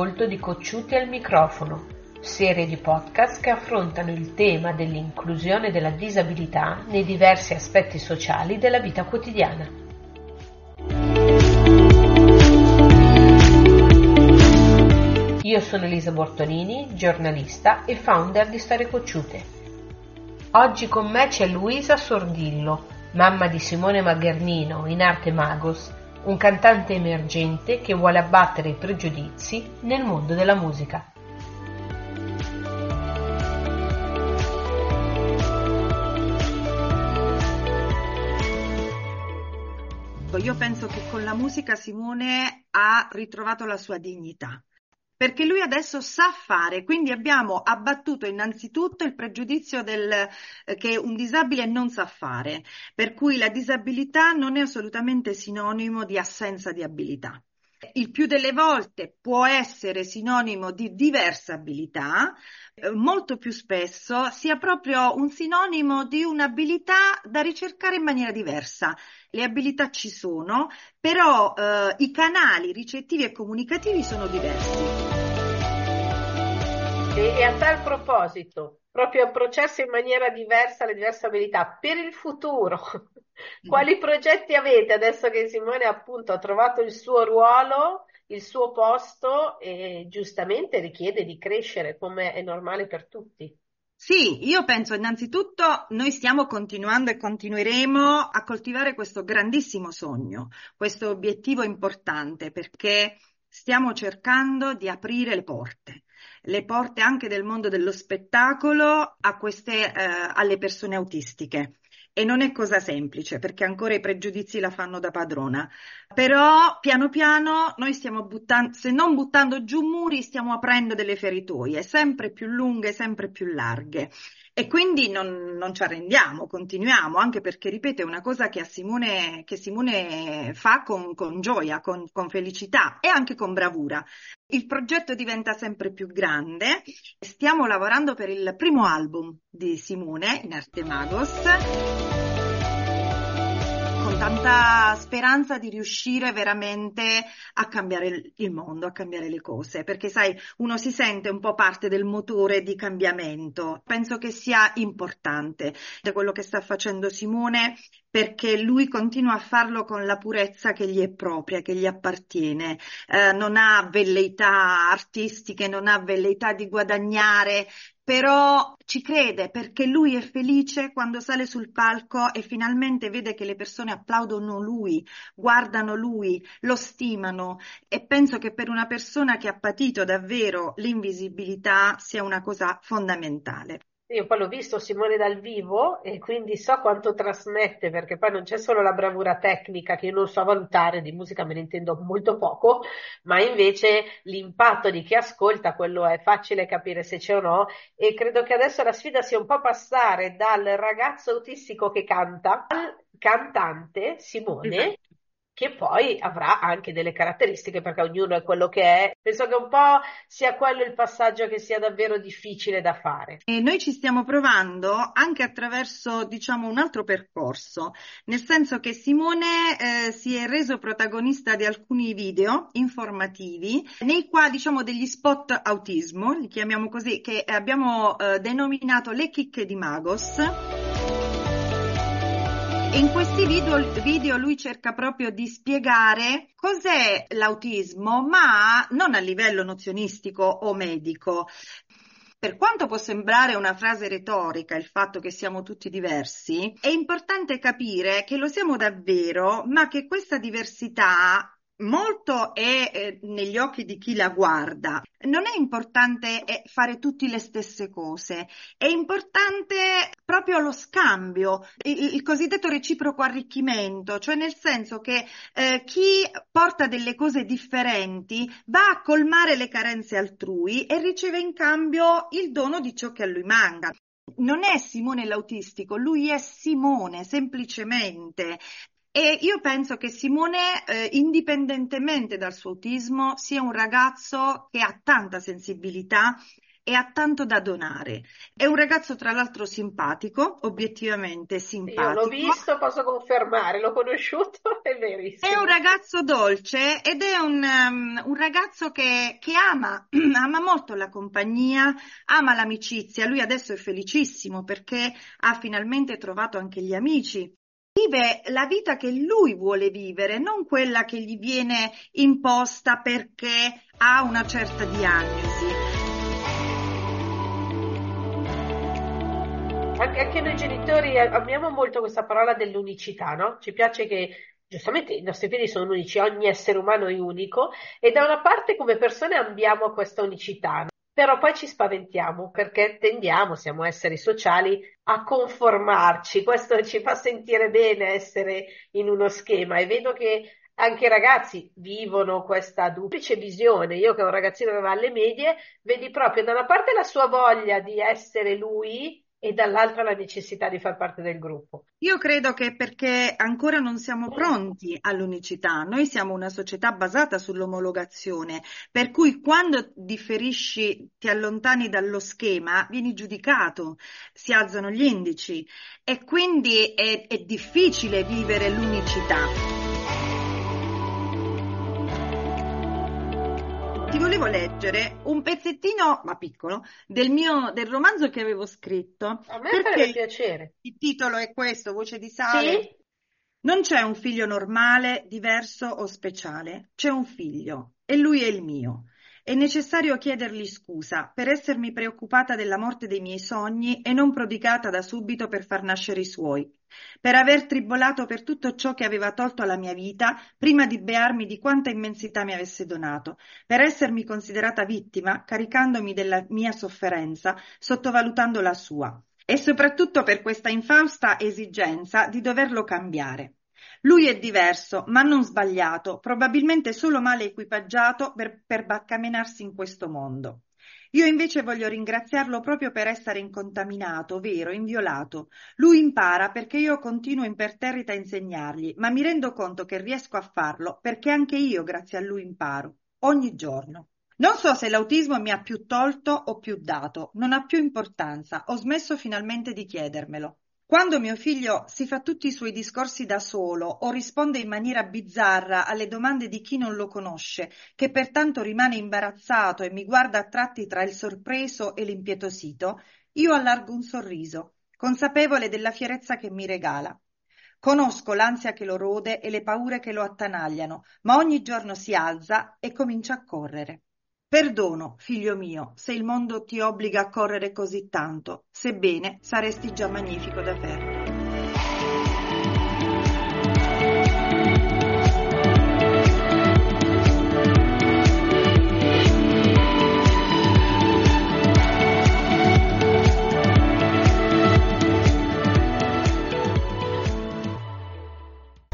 all'ascolto di Cocciuti al microfono, serie di podcast che affrontano il tema dell'inclusione della disabilità nei diversi aspetti sociali della vita quotidiana. Io sono Elisa Bortonini, giornalista e founder di Storie Cocciute. Oggi con me c'è Luisa Sordillo, mamma di Simone Magernino, in arte Magos, un cantante emergente che vuole abbattere i pregiudizi nel mondo della musica. Io penso che con la musica Simone ha ritrovato la sua dignità perché lui adesso sa fare, quindi abbiamo abbattuto innanzitutto il pregiudizio del, eh, che un disabile non sa fare, per cui la disabilità non è assolutamente sinonimo di assenza di abilità. Il più delle volte può essere sinonimo di diversa abilità, eh, molto più spesso sia proprio un sinonimo di un'abilità da ricercare in maniera diversa. Le abilità ci sono, però eh, i canali ricettivi e comunicativi sono diversi. E, a tal proposito, proprio approcciarsi in maniera diversa alle diverse abilità per il futuro. Quali progetti avete adesso che Simone appunto ha trovato il suo ruolo, il suo posto e giustamente richiede di crescere come è normale per tutti? Sì, io penso innanzitutto noi stiamo continuando e continueremo a coltivare questo grandissimo sogno, questo obiettivo importante perché stiamo cercando di aprire le porte le porte anche del mondo dello spettacolo queste, eh, alle persone autistiche. E non è cosa semplice perché ancora i pregiudizi la fanno da padrona. Però piano piano noi stiamo buttando, se non buttando giù muri, stiamo aprendo delle feritoie sempre più lunghe, sempre più larghe. E quindi non, non, ci arrendiamo, continuiamo, anche perché, ripeto, è una cosa che, Simone, che Simone fa con, con gioia, con, con, felicità e anche con bravura. Il progetto diventa sempre più grande, stiamo lavorando per il primo album di Simone in Arte Magos tanta speranza di riuscire veramente a cambiare il mondo, a cambiare le cose, perché sai, uno si sente un po' parte del motore di cambiamento. Penso che sia importante quello che sta facendo Simone perché lui continua a farlo con la purezza che gli è propria, che gli appartiene, eh, non ha velleità artistiche, non ha velleità di guadagnare, però ci crede perché lui è felice quando sale sul palco e finalmente vede che le persone applaudono lui, guardano lui, lo stimano e penso che per una persona che ha patito davvero l'invisibilità sia una cosa fondamentale. Io poi l'ho visto Simone dal vivo e quindi so quanto trasmette, perché poi non c'è solo la bravura tecnica che io non so valutare, di musica me ne intendo molto poco, ma invece l'impatto di chi ascolta, quello è facile capire se c'è o no, e credo che adesso la sfida sia un po' passare dal ragazzo autistico che canta al cantante Simone. Che poi avrà anche delle caratteristiche perché ognuno è quello che è. Penso che un po' sia quello il passaggio che sia davvero difficile da fare. E noi ci stiamo provando anche attraverso, diciamo, un altro percorso, nel senso che Simone eh, si è reso protagonista di alcuni video informativi nei quali, diciamo, degli spot autismo, li chiamiamo così, che abbiamo eh, denominato le chicche di Magos. In questi video, video, lui cerca proprio di spiegare cos'è l'autismo, ma non a livello nozionistico o medico. Per quanto può sembrare una frase retorica il fatto che siamo tutti diversi, è importante capire che lo siamo davvero, ma che questa diversità molto è eh, negli occhi di chi la guarda. Non è importante eh, fare tutti le stesse cose, è importante proprio lo scambio, il, il cosiddetto reciproco arricchimento, cioè nel senso che eh, chi porta delle cose differenti va a colmare le carenze altrui e riceve in cambio il dono di ciò che a lui manca non è Simone l'autistico, lui è Simone semplicemente. E io penso che Simone, eh, indipendentemente dal suo autismo, sia un ragazzo che ha tanta sensibilità e ha tanto da donare. È un ragazzo tra l'altro simpatico, obiettivamente simpatico. Io l'ho visto, posso confermare, l'ho conosciuto, è verissimo. È un ragazzo dolce ed è un, um, un ragazzo che, che ama, ama molto la compagnia, ama l'amicizia. Lui adesso è felicissimo perché ha finalmente trovato anche gli amici vive la vita che lui vuole vivere, non quella che gli viene imposta perché ha una certa diagnosi. Anche, noi genitori amiamo molto questa parola dell'unicità, no? Ci piace che giustamente i nostri figli sono unici, ogni essere umano è unico e da una parte come persone abbiamo questa unicità, però poi ci spaventiamo perché tendiamo, siamo esseri sociali, a conformarci. Questo ci fa sentire bene essere in uno schema e vedo che anche i ragazzi vivono questa duplice visione. Io che ho un ragazzino che va alle medie, vedi proprio da una parte la sua voglia di essere lui e dall'altra la necessità di far parte del gruppo. Io credo che perché ancora non siamo pronti all'unicità, noi siamo una società basata sull'omologazione, per cui quando differisci, ti allontani dallo schema, vieni giudicato, si alzano gli indici e quindi è, è difficile vivere l'unicità. Volevo leggere un pezzettino, ma piccolo, del mio del romanzo che avevo scritto. A me farebbe piacere. Il titolo è questo, Voce di sale. Sì? Non c'è un figlio normale, diverso o speciale, c'è un figlio e lui è il mio. È necessario chiedergli scusa per essermi preoccupata della morte dei miei sogni e non prodigata da subito per far nascere i suoi, per aver tribolato per tutto ciò che aveva tolto alla mia vita prima di bearmi di quanta immensità mi avesse donato, per essermi considerata vittima caricandomi della mia sofferenza, sottovalutando la sua, e soprattutto per questa infausta esigenza di doverlo cambiare. Lui è diverso, ma non sbagliato, probabilmente solo male equipaggiato per, per barcamenarsi in questo mondo. Io invece voglio ringraziarlo proprio per essere incontaminato, vero, inviolato. Lui impara perché io continuo imperterrita a insegnargli, ma mi rendo conto che riesco a farlo perché anche io, grazie a lui, imparo, ogni giorno. Non so se l'autismo mi ha più tolto o più dato, non ha più importanza, ho smesso finalmente di chiedermelo. Quando mio figlio si fa tutti i suoi discorsi da solo o risponde in maniera bizzarra alle domande di chi non lo conosce, che pertanto rimane imbarazzato e mi guarda a tratti tra il sorpreso e l'impietosito, io allargo un sorriso, consapevole della fierezza che mi regala. Conosco l'ansia che lo rode e le paure che lo attanagliano, ma ogni giorno si alza e comincia a correre. Perdono, figlio mio, se il mondo ti obbliga a correre così tanto, sebbene saresti già magnifico da ferro.